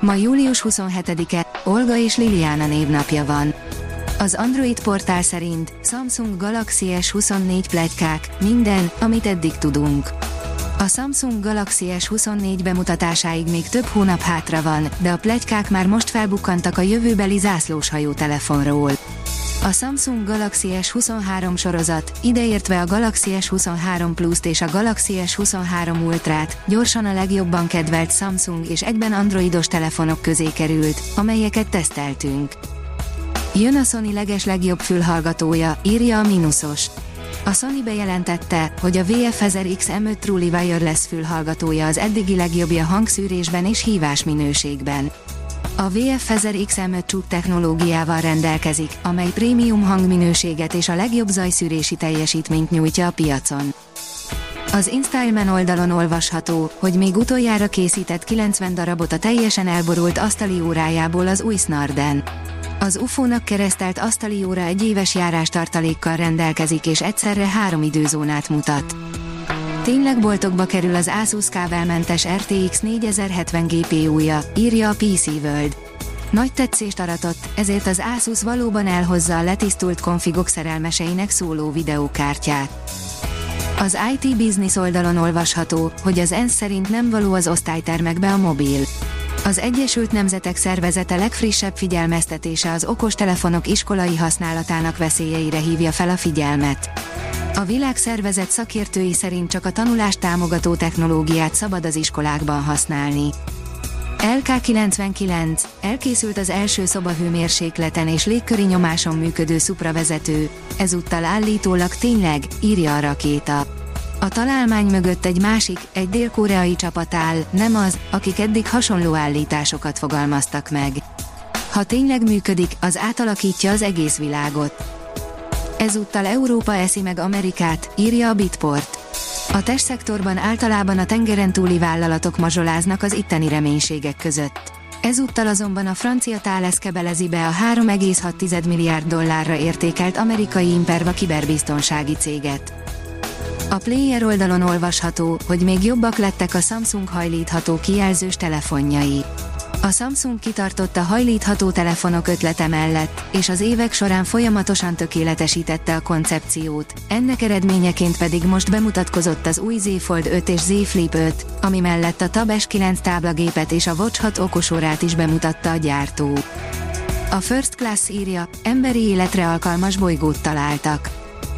Ma július 27-e, Olga és Liliana névnapja van. Az Android portál szerint Samsung Galaxy S24 plegykák, minden, amit eddig tudunk. A Samsung Galaxy S24 bemutatásáig még több hónap hátra van, de a plegykák már most felbukkantak a jövőbeli zászlóshajó telefonról. A Samsung Galaxy S23 sorozat, ideértve a Galaxy S23 Plus-t és a Galaxy S23 Ultrát, gyorsan a legjobban kedvelt Samsung és egyben androidos telefonok közé került, amelyeket teszteltünk. Jön a Sony leges legjobb fülhallgatója, írja a Minusos. A Sony bejelentette, hogy a VF1000X M5 Truly Wireless fülhallgatója az eddigi legjobbja hangszűrésben és hívás minőségben. A VF1000 XM5 csúcs technológiával rendelkezik, amely prémium hangminőséget és a legjobb zajszűrési teljesítményt nyújtja a piacon. Az InStyleman oldalon olvasható, hogy még utoljára készített 90 darabot a teljesen elborult asztali órájából az új Snarden. Az UFO-nak keresztelt asztali óra egy éves járástartalékkal rendelkezik és egyszerre három időzónát mutat. Tényleg boltokba kerül az Asus kábelmentes RTX 4070 GPU-ja, írja a PC World. Nagy tetszést aratott, ezért az Asus valóban elhozza a letisztult konfigok szerelmeseinek szóló videókártyát. Az IT Business oldalon olvasható, hogy az ENSZ szerint nem való az osztálytermekbe a mobil. Az Egyesült Nemzetek Szervezete legfrissebb figyelmeztetése az okostelefonok iskolai használatának veszélyeire hívja fel a figyelmet. A világszervezet szakértői szerint csak a tanulást támogató technológiát szabad az iskolákban használni. LK99, elkészült az első szobahőmérsékleten és légköri nyomáson működő szupravezető, ezúttal állítólag tényleg, írja a rakéta. A találmány mögött egy másik, egy dél-koreai csapat áll, nem az, akik eddig hasonló állításokat fogalmaztak meg. Ha tényleg működik, az átalakítja az egész világot. Ezúttal Európa eszi meg Amerikát, írja a Bitport. A testszektorban általában a tengeren túli vállalatok mazsoláznak az itteni reménységek között. Ezúttal azonban a francia Thales kebelezi be a 3,6 milliárd dollárra értékelt amerikai Imperva kiberbiztonsági céget. A player oldalon olvasható, hogy még jobbak lettek a Samsung hajlítható kijelzős telefonjai. A Samsung kitartott a hajlítható telefonok ötlete mellett, és az évek során folyamatosan tökéletesítette a koncepciót, ennek eredményeként pedig most bemutatkozott az új Z Fold 5 és Z Flip 5, ami mellett a Tab S9 táblagépet és a Watch 6 okosórát is bemutatta a gyártó. A First Class írja, emberi életre alkalmas bolygót találtak.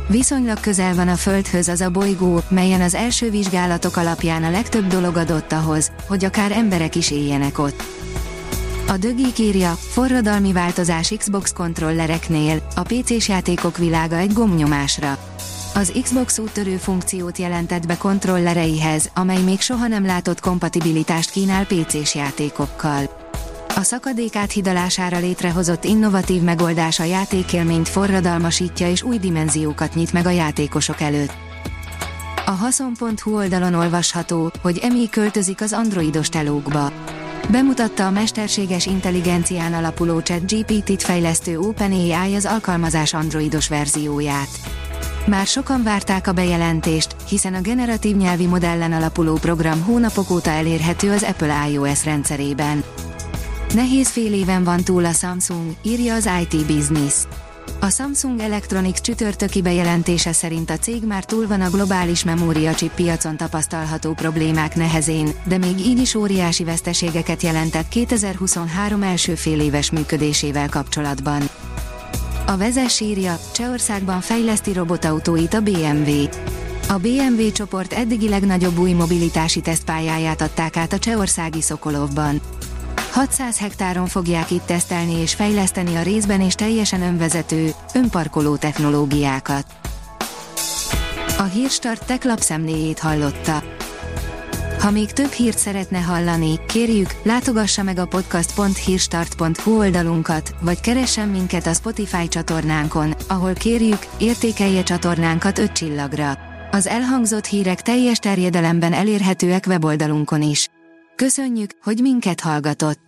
Viszonylag közel van a Földhöz az a bolygó, melyen az első vizsgálatok alapján a legtöbb dolog adott ahhoz, hogy akár emberek is éljenek ott. A dögik írja, forradalmi változás Xbox kontrollereknél, a PC-s játékok világa egy gomnyomásra. Az Xbox úttörő funkciót jelentett be kontrollereihez, amely még soha nem látott kompatibilitást kínál PC-s játékokkal. A szakadék áthidalására létrehozott innovatív megoldás a játékélményt forradalmasítja és új dimenziókat nyit meg a játékosok előtt. A haszon.hu oldalon olvasható, hogy emi költözik az androidos telókba. Bemutatta a mesterséges intelligencián alapuló chat GPT-t fejlesztő OpenAI az alkalmazás androidos verzióját. Már sokan várták a bejelentést, hiszen a generatív nyelvi modellen alapuló program hónapok óta elérhető az Apple iOS rendszerében. Nehéz fél éven van túl a Samsung, írja az IT Business. A Samsung Electronics csütörtöki bejelentése szerint a cég már túl van a globális memóriacsip piacon tapasztalható problémák nehezén, de még így is óriási veszteségeket jelentett 2023 első fél éves működésével kapcsolatban. A vezes írja, Csehországban fejleszti robotautóit a BMW. A BMW csoport eddigi legnagyobb új mobilitási tesztpályáját adták át a csehországi Szokolovban. 600 hektáron fogják itt tesztelni és fejleszteni a részben és teljesen önvezető, önparkoló technológiákat. A Hírstart tech lapszemléjét hallotta. Ha még több hírt szeretne hallani, kérjük, látogassa meg a podcast.hírstart.hu oldalunkat, vagy keressen minket a Spotify csatornánkon, ahol kérjük, értékelje csatornánkat 5 csillagra. Az elhangzott hírek teljes terjedelemben elérhetőek weboldalunkon is. Köszönjük, hogy minket hallgatott!